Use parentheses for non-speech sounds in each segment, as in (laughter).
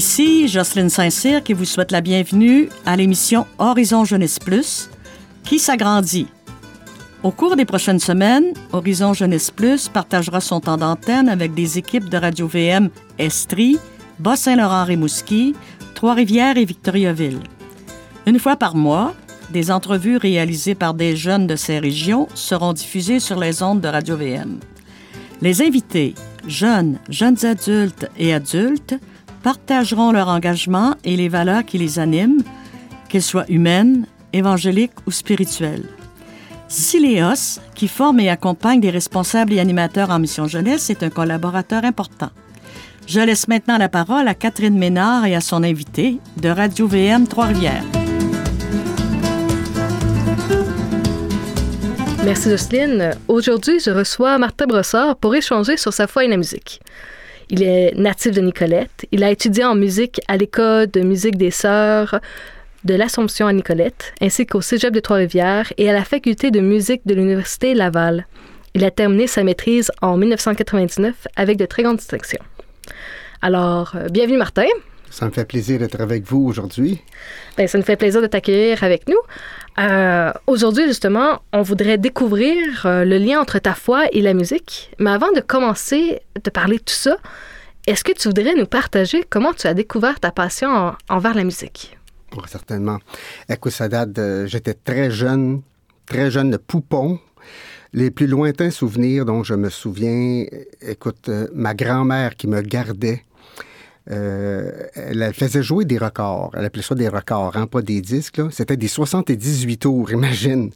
Ici Jocelyne Saint-Cyr qui vous souhaite la bienvenue à l'émission Horizon Jeunesse Plus qui s'agrandit. Au cours des prochaines semaines, Horizon Jeunesse Plus partagera son temps d'antenne avec des équipes de Radio-VM Estrie, Bas-Saint-Laurent-Rimouski, Trois-Rivières et Victoriaville. Une fois par mois, des entrevues réalisées par des jeunes de ces régions seront diffusées sur les ondes de Radio-VM. Les invités, jeunes, jeunes adultes et adultes, partageront leur engagement et les valeurs qui les animent, qu'elles soient humaines, évangéliques ou spirituelles. Siléos, qui forme et accompagne des responsables et animateurs en mission jeunesse, est un collaborateur important. Je laisse maintenant la parole à Catherine Ménard et à son invité de Radio VM Trois-Rivières. Merci Jocelyne. Aujourd'hui, je reçois Martin Brossard pour échanger sur sa foi et la musique. Il est natif de Nicolette. Il a étudié en musique à l'école de musique des Sœurs de l'Assomption à Nicolette, ainsi qu'au Cégep de Trois-Rivières et à la faculté de musique de l'Université Laval. Il a terminé sa maîtrise en 1999 avec de très grandes distinctions. Alors, euh, bienvenue Martin. Ça me fait plaisir d'être avec vous aujourd'hui. Bien, ça nous fait plaisir de t'accueillir avec nous. Euh, aujourd'hui, justement, on voudrait découvrir euh, le lien entre ta foi et la musique. Mais avant de commencer de parler de tout ça, est-ce que tu voudrais nous partager comment tu as découvert ta passion envers la musique? Certainement. Écoute, ça date J'étais très jeune, très jeune de poupon. Les plus lointains souvenirs dont je me souviens, écoute, euh, ma grand-mère qui me gardait euh, elle faisait jouer des records. Elle appelait ça des records, hein, pas des disques. C'était des 78 tours, (laughs) imagine.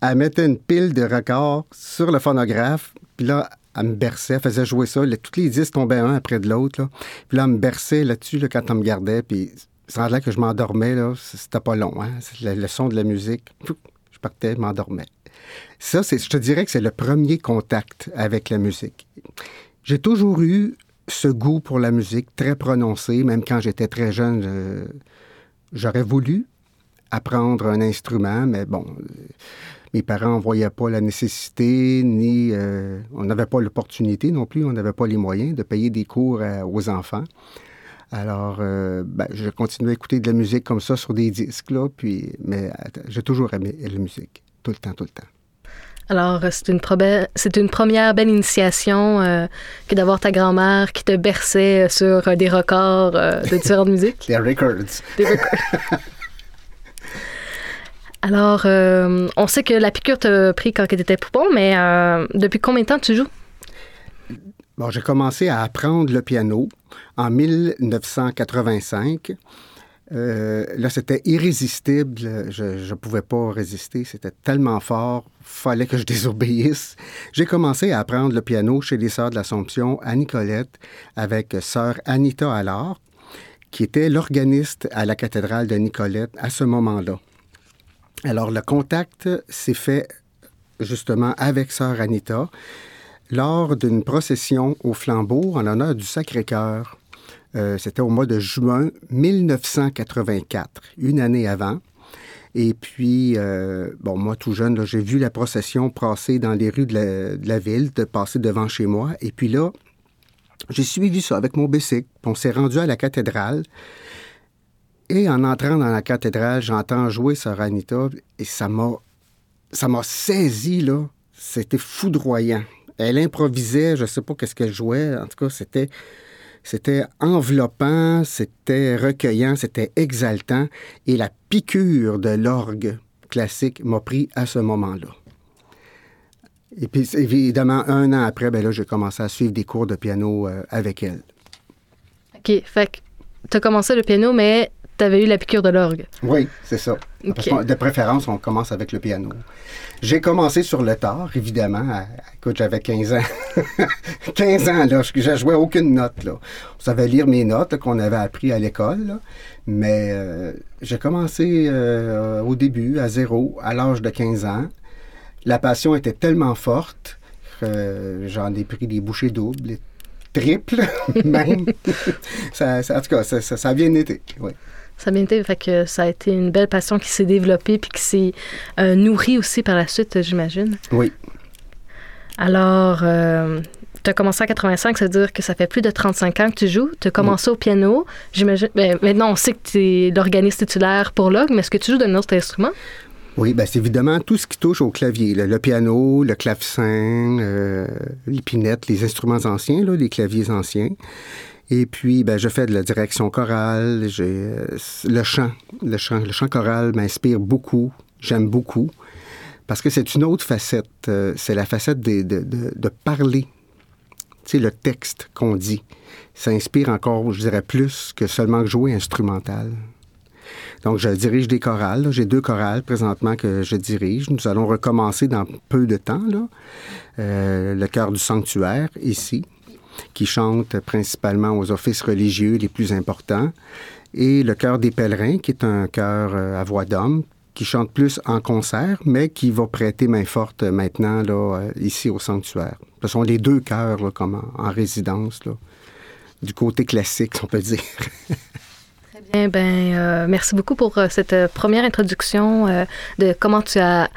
Elle mettait une pile de records sur le phonographe, puis là, elle me berçait, elle faisait jouer ça. tous les disques tombaient un après de l'autre. Puis là, elle me berçait là-dessus quand elle me gardait, puis ça là que je m'endormais. C'était pas long. Hein? Le, son de la musique, je partais, je m'endormais. Ça, je te dirais que c'est le premier contact avec la musique. J'ai toujours eu ce goût pour la musique très prononcé, même quand j'étais très jeune, j'aurais voulu apprendre un instrument, mais bon, mes parents ne voyaient pas la nécessité, ni euh, on n'avait pas l'opportunité non plus, on n'avait pas les moyens de payer des cours aux enfants. Alors, euh, ben, je continuais à écouter de la musique comme ça sur des disques, puis, mais j'ai toujours aimé la musique, tout le temps, tout le temps. Alors, c'est une, c'est une première belle initiation euh, que d'avoir ta grand-mère qui te berçait sur euh, des records euh, de différentes (laughs) musiques. Des records. Des records. Alors, on sait que la piqûre t'a pris quand tu étais poupon, mais depuis combien de temps tu joues? Bon, j'ai commencé à apprendre le piano en 1985. Euh, là, c'était irrésistible. Je ne pouvais pas résister. C'était tellement fort. fallait que je désobéisse. J'ai commencé à apprendre le piano chez les Sœurs de l'Assomption à Nicolette avec Sœur Anita Allard, qui était l'organiste à la cathédrale de Nicolette à ce moment-là. Alors, le contact s'est fait justement avec Sœur Anita lors d'une procession au flambeau en l'honneur du Sacré-Cœur. Euh, c'était au mois de juin 1984, une année avant. Et puis, euh, bon, moi, tout jeune, j'ai vu la procession passer dans les rues de la, ville, passer devant chez moi. Et puis là, j'ai suivi ça avec mon bicycle. On s'est rendu à la cathédrale. Et en entrant dans la cathédrale, j'entends jouer Sœur Anita et ça m'a, ça m'a saisi, là. C'était foudroyant. Elle improvisait, je ne sais pas qu'est-ce qu'elle jouait. En tout cas, c'était c'était enveloppant, c'était recueillant, c'était exaltant. Et la piqûre de l'orgue classique m'a pris à ce moment-là. Et puis, évidemment, un an après, ben là, j'ai commencé à suivre des cours de piano euh, avec elle. OK. Fait que tu as commencé le piano, mais tu avais eu la piqûre de l'orgue. Oui, c'est ça. De préférence, on commence avec le piano. J'ai commencé sur le tard, évidemment. écoute, j'avais 15 ans. (laughs) 15 ans, là. Je, jouais aucune note, là. On savait lire mes notes qu'on avait appris à l'école, Mais euh, j'ai commencé euh, au début, à zéro, à l'âge de 15 ans. La passion était tellement forte que j'en ai pris des bouchées doubles, triples (laughs) même. (laughs) ça, en tout cas, ça, ça, ça a bien été, oui. Ça a bien été, fait que ça a été une belle passion qui s'est développée puis qui s'est euh, nourrie aussi par la suite, j'imagine. Oui. Alors, euh, tu as commencé en 85, ça veut dire que ça fait plus de 35 ans que tu joues. Tu as commencé au piano. J'imagine. Ben, maintenant, on sait que tu es l'organiste titulaire pour l'orgue, mais est-ce que tu joues d'un autre instrument? Oui, ben c'est évidemment tout ce qui touche au clavier. Le, piano, le clavecin, euh, l'épinette, les instruments anciens, là, les claviers anciens. Et puis, ben, je fais de la direction chorale. J'ai, euh, le chant, le chant, le chant choral m'inspire beaucoup. J'aime beaucoup. Parce que c'est une autre facette. Euh, c'est la facette de, de, de, parler. Tu sais, le texte qu'on dit. Ça inspire encore, je dirais, plus que seulement jouer instrumental. Donc, je dirige des chorales. J'ai deux chorales présentement que je dirige. Nous allons recommencer dans peu de temps. Là. Euh, le chœur du sanctuaire, ici, qui chante principalement aux offices religieux les plus importants. Et le chœur des pèlerins, qui est un chœur euh, à voix d'homme, qui chante plus en concert, mais qui va prêter main forte maintenant là, euh, ici au sanctuaire. Ce sont les deux chœurs là, comme en, résidence, là, du côté classique, (laughs) on peut dire. Eh ben, euh, merci beaucoup pour euh, cette euh, première introduction de comment tu as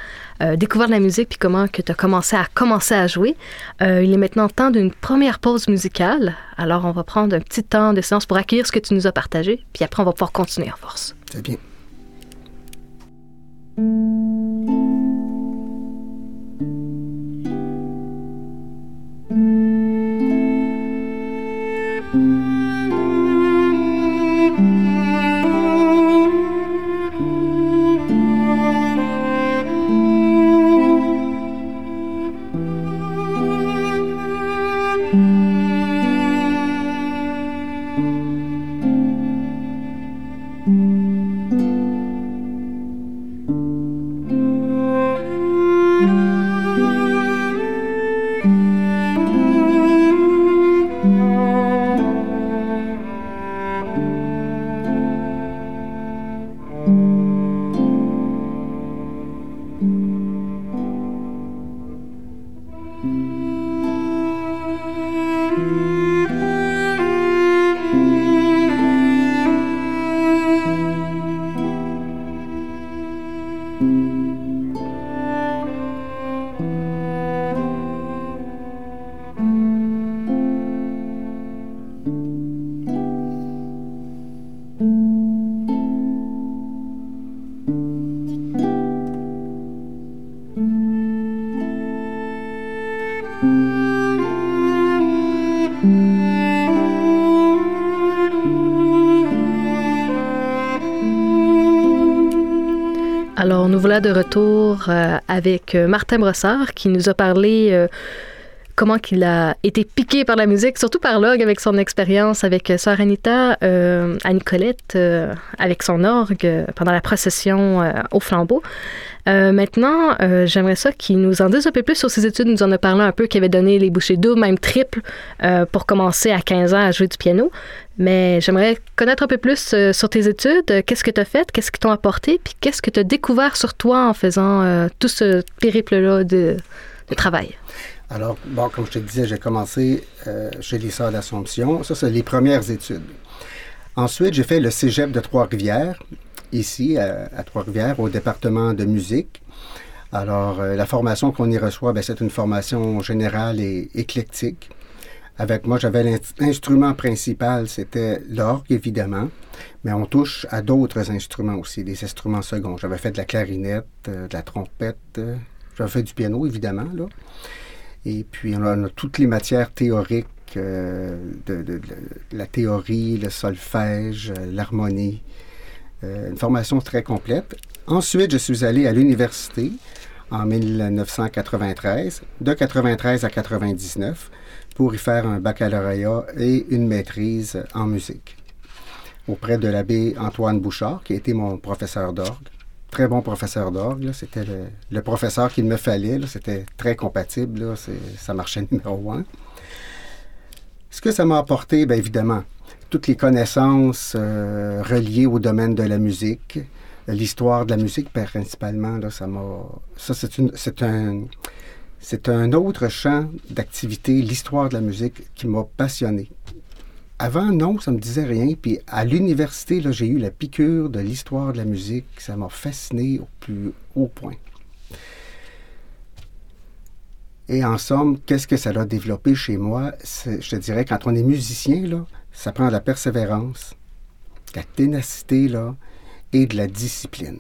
découvert la musique puis comment tu as commencé à commencer à jouer. il est maintenant temps d'une première pause musicale. Alors, on va prendre un petit temps de séance pour accueillir ce que tu nous as partagé, puis après, on va pouvoir continuer en force. C'est bien. De retour euh, avec euh, Martin Brossard qui nous a parlé euh, comment qu'il a été piqué par la musique, surtout par l'orgue avec son expérience avec Sœur Anita, à Nicolette, avec son orgue pendant la procession au flambeau. Euh, maintenant, euh, j'aimerais ça qu'il nous en dise un peu plus sur ses études. Il nous en a parlé un peu, qu'il avait donné les bouchées doubles, même triples, euh, pour commencer à 15 ans à jouer du piano. Mais j'aimerais connaître un peu plus sur tes études. Qu'est-ce que tu as fait? Qu'est-ce qui t'ont apporté? Puis qu'est-ce que tu as découvert sur toi en faisant tout ce périple-là de, travail? Alors, bon, comme je te disais, j'ai commencé chez les Sœurs d'Assomption. Ça, c'est les premières études. Ensuite, j'ai fait le cégep de Trois-Rivières ici à, Trois-Rivières au département de musique. Alors, euh, la formation qu'on y reçoit, ben, c'est une formation générale et éclectique. Avec moi, j'avais l'instrument principal, c'était l'orgue, évidemment, mais on touche à d'autres instruments aussi, des instruments seconds. J'avais fait de la clarinette, euh, de la trompette, euh, j'avais fait du piano, évidemment, là. Et puis, on a, toutes les matières théoriques, de, la théorie, le solfège, l'harmonie, euh, une formation très complète. Ensuite, je suis allé à l'université en 1993, de 93 à 99, pour y faire un baccalauréat et une maîtrise en musique auprès de l'abbé Antoine Bouchard, qui a été mon professeur d'orgue. Très bon professeur d'orgue. C'était le, professeur qu'il me fallait. C'était très compatible. Ça marchait (laughs) numéro un. Ce que ça m'a apporté, bien évidemment, toutes les connaissances euh, reliées au domaine de la musique, l'histoire de la musique principalement, ça. C'est un autre champ d'activité, l'histoire de la musique, qui m'a passionné. Avant, non, ça me disait rien. Puis à l'université, j'ai eu la piqûre de l'histoire de la musique. Ça m'a fasciné au plus haut point. Et en somme, qu'est-ce que ça a développé chez moi? Je te dirais, quand on est musicien, là, ça prend de la persévérance, de la ténacité là, et de la discipline.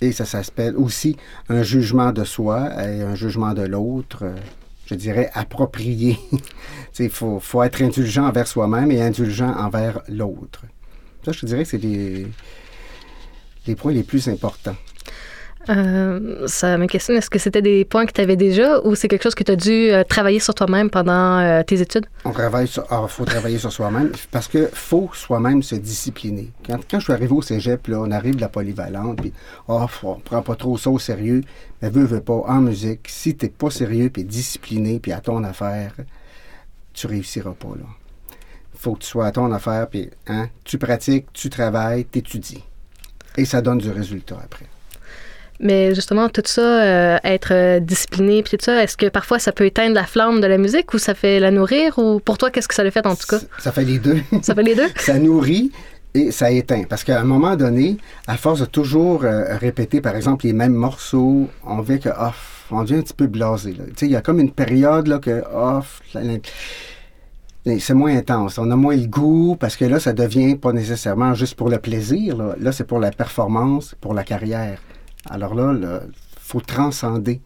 Et ça s'appelle aussi un jugement de soi et un jugement de l'autre, je dirais approprié. (laughs) Il faut, faut, être indulgent envers soi-même et indulgent envers l'autre. Ça, je te dirais que c'est les, les points les plus importants. Euh, ça me questionne, est-ce que c'était des points que tu avais déjà ou c'est quelque chose que tu as dû euh, travailler sur toi-même pendant euh, tes études? On travaille sur, ah, faut travailler sur soi-même parce que faut soi-même se discipliner. Quand, je suis arrivé au cégep, là, on arrive de la polyvalente, puis oh, on prend pas trop ça au sérieux, mais veut, veut pas, en musique, si t'es pas sérieux, puis discipliné, puis à ton affaire, tu réussiras pas, là. Faut que tu sois à ton affaire, puis hein, tu pratiques, tu travailles, t'étudies. Et ça donne du résultat après. Mais justement, tout ça, euh, être euh, discipliné, puis tout ça, est-ce que parfois ça peut éteindre la flamme de la musique ou ça fait la nourrir? Ou pour toi, qu'est-ce que ça le fait en tout cas? Ça fait les deux. (laughs) Ça fait les deux? ça nourrit et ça éteint. Parce qu'à un moment donné, à force de toujours euh, répéter, par exemple, les mêmes morceaux, on vient que, oh, on devient un petit peu blasé. Il y a comme une période là, que, oh, c'est moins intense. On a moins le goût parce que là, ça devient pas nécessairement juste pour le plaisir. Là, là c'est pour la performance, pour la carrière. Alors là, il faut transcender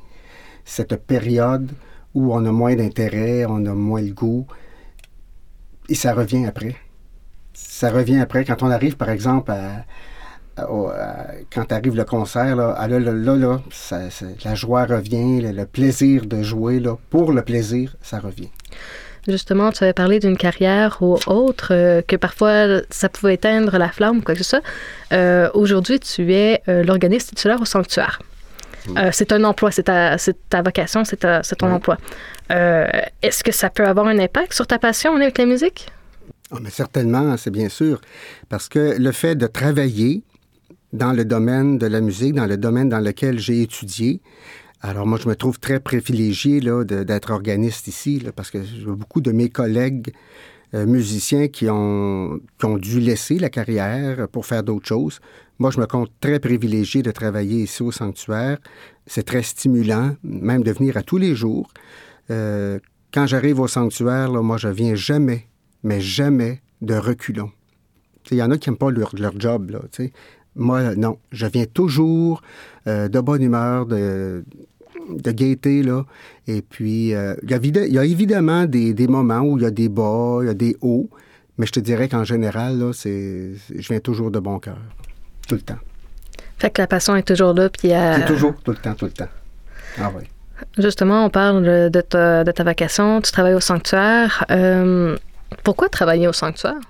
cette période où on a moins d'intérêt, on a moins le goût, et ça revient après. Ça revient après. Quand on arrive, par exemple, à, quand arrive le concert, là, ah, là, là, la joie revient, le, plaisir de jouer, là, pour le plaisir, ça revient. Justement, tu avais parlé d'une carrière ou autre, euh, que parfois ça pouvait éteindre la flamme ou quoi que ce soit. Euh, aujourd'hui, tu es euh, l'organiste titulaire au sanctuaire. c'est un emploi, c'est ta, ta, vocation, c'est ton emploi. Est-ce que ça peut avoir un impact sur ta passion avec la musique? Oh, mais certainement, c'est bien sûr. Parce que le fait de travailler dans le domaine de la musique, dans le domaine dans lequel j'ai étudié, alors moi, je me trouve très privilégié d'être organiste ici, parce que beaucoup de mes collègues euh, musiciens qui ont, ont dû laisser la carrière pour faire d'autres choses. Moi, je me compte très privilégié de travailler ici au sanctuaire. C'est très stimulant, même de venir à tous les jours. Euh, quand j'arrive au sanctuaire, moi, je viens jamais, mais jamais de reculons. Il y en a qui n'aiment pas leur, leur job. Là, moi, non. Je viens toujours euh, de bonne humeur, de, de gaieté, là. Et puis, euh, il, y a, évidemment des, moments où il y a des bas, il y a des hauts, mais je te dirais qu'en général, là, c'est, je viens toujours de bon cœur, tout le temps. Fait que la passion est toujours là, puis... C'est toujours, tout le temps, tout le temps. Ah oui. Justement, on parle de ta, de ta vacation, tu travailles au sanctuaire. Euh, pourquoi travailler au sanctuaire?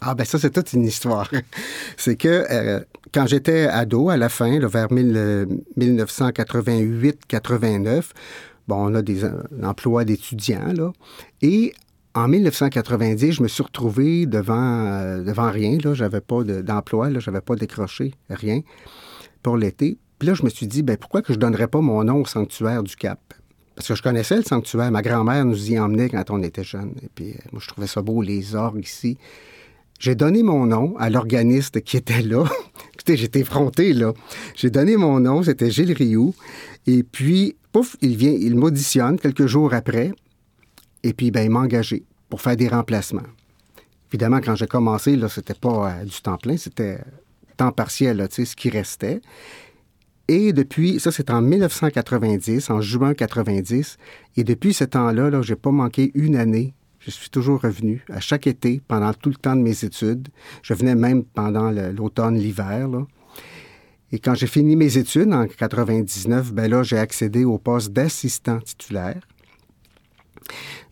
Ah, ben ça, c'est toute une histoire. (laughs) c'est que euh, quand j'étais ado, à la fin, vers 1988-89, euh, bon, on a des emplois d'étudiants, là. Et en 1990, je me suis retrouvé devant, euh, devant rien, là. J'avais pas d'emploi, là. J'avais pas décroché, rien, pour l'été. Puis là, je me suis dit, ben pourquoi que je donnerais pas mon nom au sanctuaire du Cap? Parce que je connaissais le sanctuaire. Ma grand-mère nous y emmenait quand on était jeunes. Et puis, moi, je trouvais ça beau, les orgues ici. J'ai donné mon nom à l'organiste qui était là. (laughs) Écoutez, j'étais effronté, là. J'ai donné mon nom, c'était Gilles Rioux. Et puis, pouf, il vient, il m'auditionne quelques jours après. Et puis, ben, il m'a engagé pour faire des remplacements. Évidemment, quand j'ai commencé, là, c'était pas euh, du temps plein, c'était temps partiel, là, ce qui restait. Et depuis, ça c'est en 1990, en juin 90, et depuis ce temps-là, là, j'ai pas manqué une année je suis toujours revenu à chaque été pendant tout le temps de mes études. Je venais même pendant l'automne, l'hiver. Et quand j'ai fini mes études en 99, ben là, j'ai accédé au poste d'assistant titulaire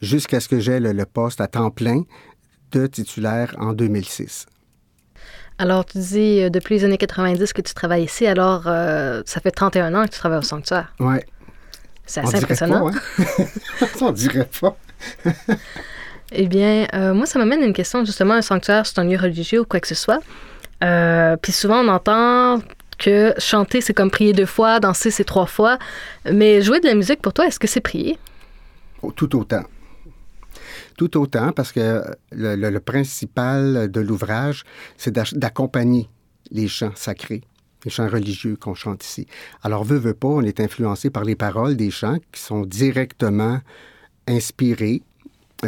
jusqu'à ce que j'ai le, poste à temps plein de titulaire en 2006. Alors, tu dis euh, depuis les années 90 que tu travailles ici, alors euh, ça fait 31 ans que tu travailles au sanctuaire. Oui. C'est assez impressionnant. Pas, hein? (laughs) On dirait pas. (laughs) Eh bien, euh, moi, ça m'amène à une question, justement, un sanctuaire, c'est un lieu religieux ou quoi que ce soit. Euh, puis souvent, on entend que chanter, c'est comme prier deux fois, danser, c'est trois fois. Mais jouer de la musique, pour toi, est-ce que c'est prier? Oh, tout autant. Tout autant, parce que le, le principal de l'ouvrage, c'est d'accompagner les chants sacrés. les chants religieux qu'on chante ici. Alors, veut, veut pas, on est influencé par les paroles des chants qui sont directement inspirés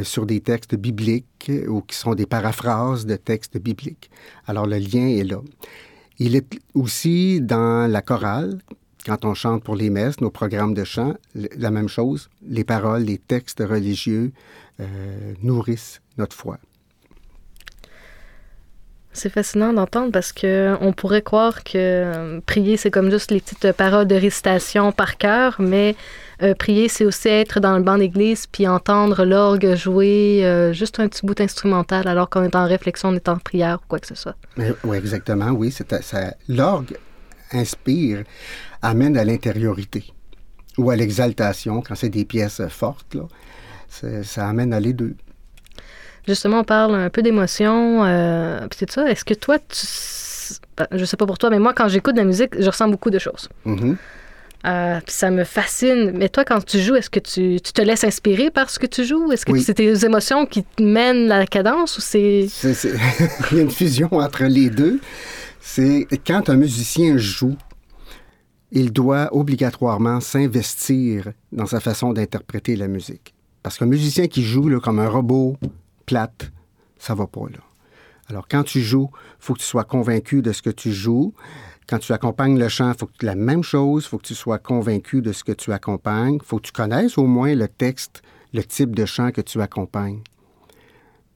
sur des textes bibliques ou qui sont des paraphrases de textes bibliques. Alors, le lien est là. Il est aussi dans la chorale, quand on chante pour les messes, nos programmes de chant, la même chose. Les paroles, les textes religieux euh, nourrissent notre foi. C'est fascinant d'entendre parce que on pourrait croire que euh, prier c'est comme juste les petites paroles de récitation par cœur, mais euh, prier c'est aussi être dans le banc d'église puis entendre l'orgue jouer euh, juste un petit bout instrumental alors qu'on est en réflexion, on est en prière ou quoi que ce soit. Oui, exactement, oui. L'orgue inspire, amène à l'intériorité ou à l'exaltation quand c'est des pièces fortes là. Ça amène à les deux. Justement, on parle un peu d'émotion. Euh, c'est ça. Est-ce que toi, tu... Ben, je sais pas pour toi, mais moi, quand j'écoute de la musique, je ressens beaucoup de choses. Mm-hmm. Euh, puis ça me fascine. Mais toi, quand tu joues, est-ce que tu, tu, te laisses inspirer par ce que tu joues? Est-ce que c'est tes émotions qui te mènent à la cadence ou c'est... (laughs) Il y a une fusion entre les deux. C'est quand un musicien joue, il doit obligatoirement s'investir dans sa façon d'interpréter la musique. Parce qu'un musicien qui joue là, comme un robot, plate, ça va pas là. Alors quand tu joues, faut que tu sois convaincu de ce que tu joues. Quand tu accompagnes le chant, faut que tu la même chose, faut que tu sois convaincu de ce que tu accompagnes, faut que tu connaisses au moins le texte, le type de chant que tu accompagnes.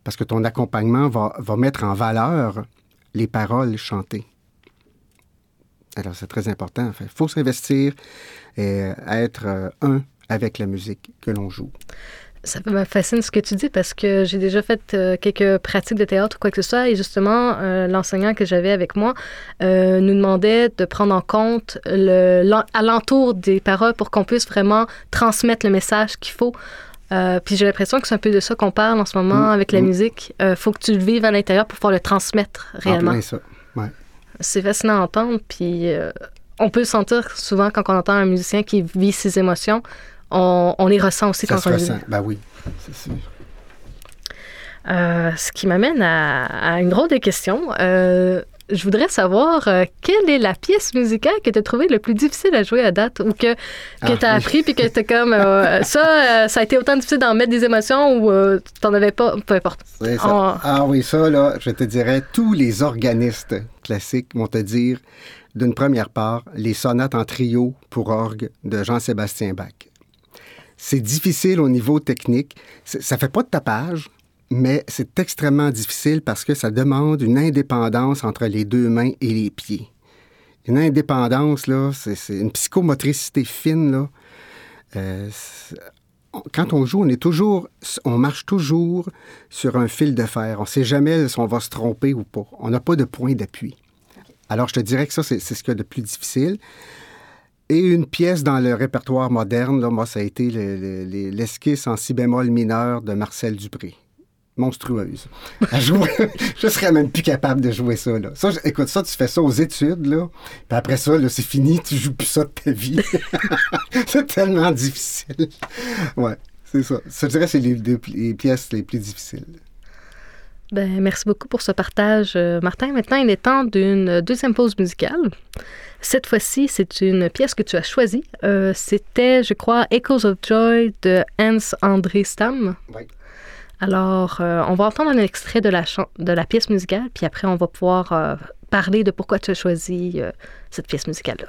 Parce que ton accompagnement va, va mettre en valeur les paroles chantées. Alors, c'est très important. Il faut s'investir et être euh, un avec la musique que l'on joue. Ça me fascine ce que tu dis parce que j'ai déjà fait euh, quelques pratiques de théâtre ou quoi que ce soit et justement, euh, l'enseignant que j'avais avec moi euh, nous demandait de prendre en compte l'alentour des paroles pour qu'on puisse vraiment transmettre le message qu'il faut. puis j'ai l'impression que c'est un peu de ça qu'on parle en ce moment mmh, avec la mmh. musique. Il faut que tu le vives à l'intérieur pour pouvoir le transmettre réellement. En ça. Ouais. C'est fascinant à entendre. Puis on peut le sentir souvent quand on entend un musicien qui vit ses émotions on, les ressent aussi ça quand se on ressent. Ben oui, c'est sûr. Euh, ce qui m'amène à, une drôle de question. Euh, je voudrais savoir euh, quelle est la pièce musicale que tu as trouvée le plus difficile à jouer à date ou que, que ah, tu as appris puis que tu comme (laughs) ça, ça a été autant difficile d'en mettre des émotions ou tu n'en avais pas, peu importe. Ah oui, ça, là, je te dirais, tous les organistes classiques vont te dire, d'une première part, les sonates en trio pour orgue de Jean-Sébastien Bach. C'est difficile au niveau technique. Ça fait pas de tapage, mais c'est extrêmement difficile parce que ça demande une indépendance entre les deux mains et les pieds. Une indépendance, là, c'est une psychomotricité fine, là. Euh, quand on joue, on est toujours, on marche toujours sur un fil de fer. On ne sait jamais si on va se tromper ou pas. On n'a pas de point d'appui. Alors, je te dirais que ça, c'est ce qu'il y a de plus difficile. Et une pièce dans le répertoire moderne, là, moi, ça a été l'esquisse en si bémol mineur de Marcel Dupré. Monstrueuse. (laughs) je serais même plus capable de jouer ça. Là. ça écoute, ça, tu fais ça aux études, là. Puis après ça, c'est fini, tu joues plus ça de ta vie. (laughs) c'est tellement difficile. Ouais, c'est ça. Ça, je dirais, c'est les, les pièces les plus difficiles. Ben, merci beaucoup pour ce partage, euh, Martin. Maintenant, il est temps d'une deuxième pause musicale. Cette fois-ci, c'est une pièce que tu as choisie. Euh, c'était, je crois, Echoes of Joy de Hans André Stam. Oui. Alors, euh, on va entendre un extrait de la, de la pièce musicale, puis après, on va pouvoir euh, parler de pourquoi tu as choisi cette pièce musicale-là.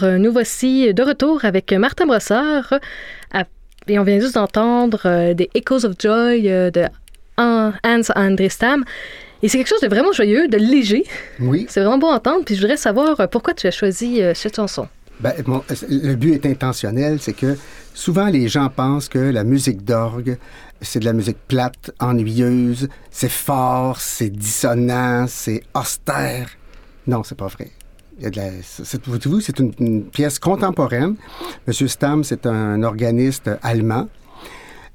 Alors, euh, nous voici de retour avec Martin Brossard. Et on vient juste d'entendre euh, des Echoes of Joy euh, de Hans Andrestam. Et c'est quelque chose de vraiment joyeux, de léger. Oui. (laughs) C'est vraiment beau à entendre. Puis je voudrais savoir pourquoi tu as choisi cette chanson? Ben, le but est intentionnel, c'est que souvent les gens pensent que la musique d'orgue, c'est de la musique plate, ennuyeuse, c'est fort, c'est dissonant, c'est austère. Non, c'est pas vrai. Il y a de la, c'est, c'est une, pièce contemporaine. Monsieur Stam, c'est un organiste allemand,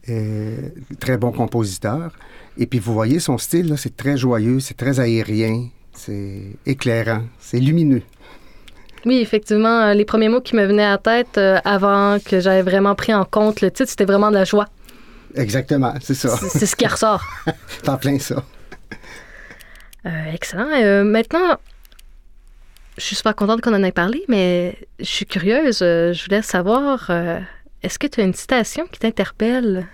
euh, très bon compositeur. Et puis vous voyez son style, là, c'est très joyeux, c'est très aérien, c'est éclairant, c'est lumineux. Oui, effectivement, euh, les premiers mots qui me venaient à la tête euh, avant que j'avais vraiment pris en compte le titre, c'était vraiment de la joie. Exactement, c'est ça. C'est ce qui ressort. (laughs) T'en plein ça. Euh, excellent. Euh, maintenant, je suis super contente qu'on en ait parlé, mais je suis curieuse. Euh, je voulais savoir, est-ce que tu as une citation qui t'interpelle?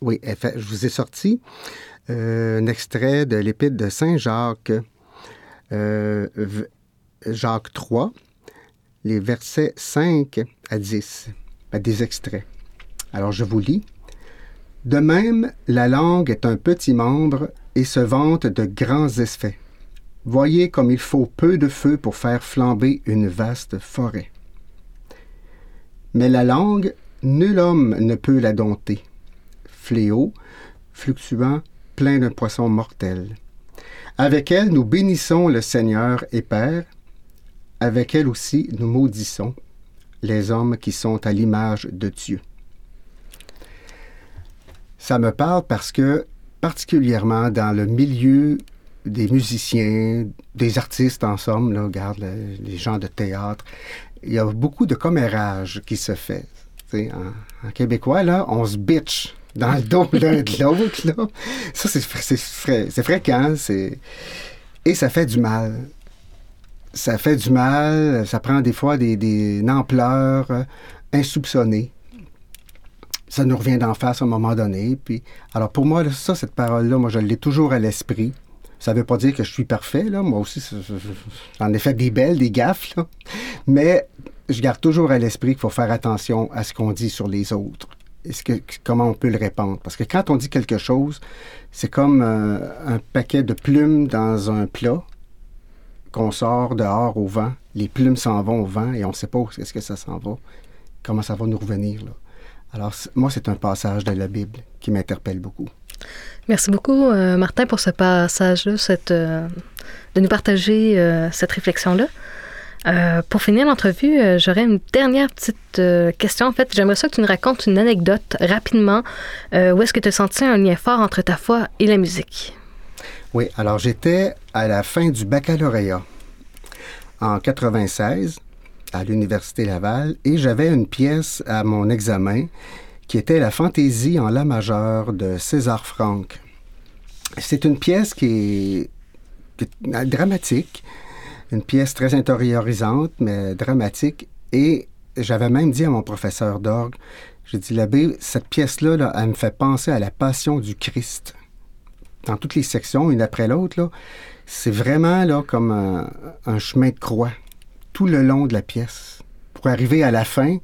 Oui, je vous ai sorti un extrait de l'Épître de Saint Jacques, Jacques 3, les versets 5 à 10, des extraits. Alors, je vous lis. De même, la langue est un petit membre et se vante de grands effets. Voyez comme il faut peu de feu pour faire flamber une vaste forêt. Mais la langue, nul homme ne peut la dompter. Fléau, fluctuant, plein d'un poisson mortel. Avec elle, nous bénissons le Seigneur et Père. Avec elle aussi, nous maudissons les hommes qui sont à l'image de Dieu. Ça me parle parce que, particulièrement dans le milieu des musiciens, des artistes en somme, là, regarde les gens de théâtre, il y a beaucoup de commérage qui se fait. En, en, québécois, là, on se bitch dans le dos l'un de (laughs) l'autre. Ça, c'est, c'est, fréquent. C'est... Et ça fait du mal. Ça fait du mal. Ça prend des fois des, des ampleurs insoupçonnées ça nous revient d'en face à un moment donné. Puis, alors pour moi, ça, cette parole-là, moi, je l'ai toujours à l'esprit. Ça ne veut pas dire que je suis parfait, là. Moi aussi, j'en ai fait des belles, des gaffes. Mais je garde toujours à l'esprit qu'il faut faire attention à ce qu'on dit sur les autres. Est-ce que, comment on peut le répandre? Parce que quand on dit quelque chose, c'est comme euh, un paquet de plumes dans un plat qu'on sort dehors au vent. Les plumes s'en vont au vent et on ne sait pas où est-ce que ça s'en va, comment ça va nous revenir. Là. Alors, moi, c'est un passage de la Bible qui m'interpelle beaucoup. Merci beaucoup, euh, Martin, pour ce passage-là, euh, de nous partager euh, cette réflexion-là. pour finir l'entrevue, j'aurais une dernière petite question. En fait, j'aimerais ça que tu nous racontes une anecdote rapidement. où est-ce que tu as senti un lien fort entre ta foi et la musique? Oui, alors j'étais à la fin du baccalauréat en 96 à l'Université Laval et j'avais une pièce à mon examen qui était la fantaisie en La majeure de César Franck. C'est une pièce qui est, dramatique, une pièce très intériorisante, mais dramatique. Et j'avais même dit à mon professeur d'orgue, j'ai dit, l'abbé, cette pièce-là, là, elle me fait penser à la passion du Christ. Dans toutes les sections, une après l'autre, c'est vraiment là, comme un chemin de croix tout le long de la pièce. Pour arriver à la fin,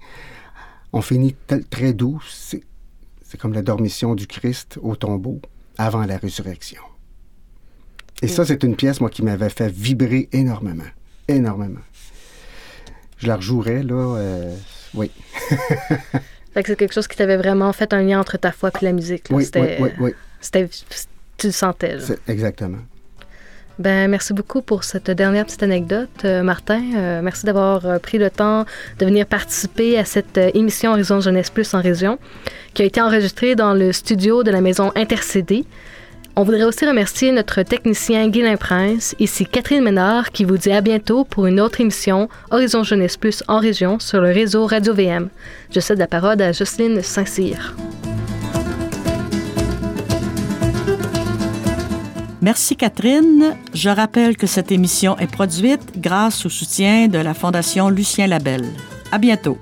on finit très doux. C'est comme la dormition du Christ au tombeau avant la résurrection. Et ça, c'est une pièce, moi, qui m'avait fait vibrer énormément. Énormément. Je la rejouerais, là. Euh, oui. (laughs) c'est quelque chose qui t'avait vraiment fait un lien entre ta foi et la musique. Oui, oui, oui, oui. Tu le sentais. Exactement. Ben, merci beaucoup pour cette dernière petite anecdote, euh, Martin. Euh, merci d'avoir euh, pris le temps de venir participer à cette émission Horizon Jeunesse Plus en région, qui a été enregistrée dans le studio de la maison Intercédé. On voudrait aussi remercier notre technicien Guilain Prince, ici Catherine Ménard, qui vous dit à bientôt pour une autre émission Horizon Jeunesse Plus en région sur le réseau Radio VM. Je cède la parole à Jocelyne Saint-Cyr. Merci Catherine. Je rappelle que cette émission est produite grâce au soutien de la Fondation Lucien Labelle. À bientôt.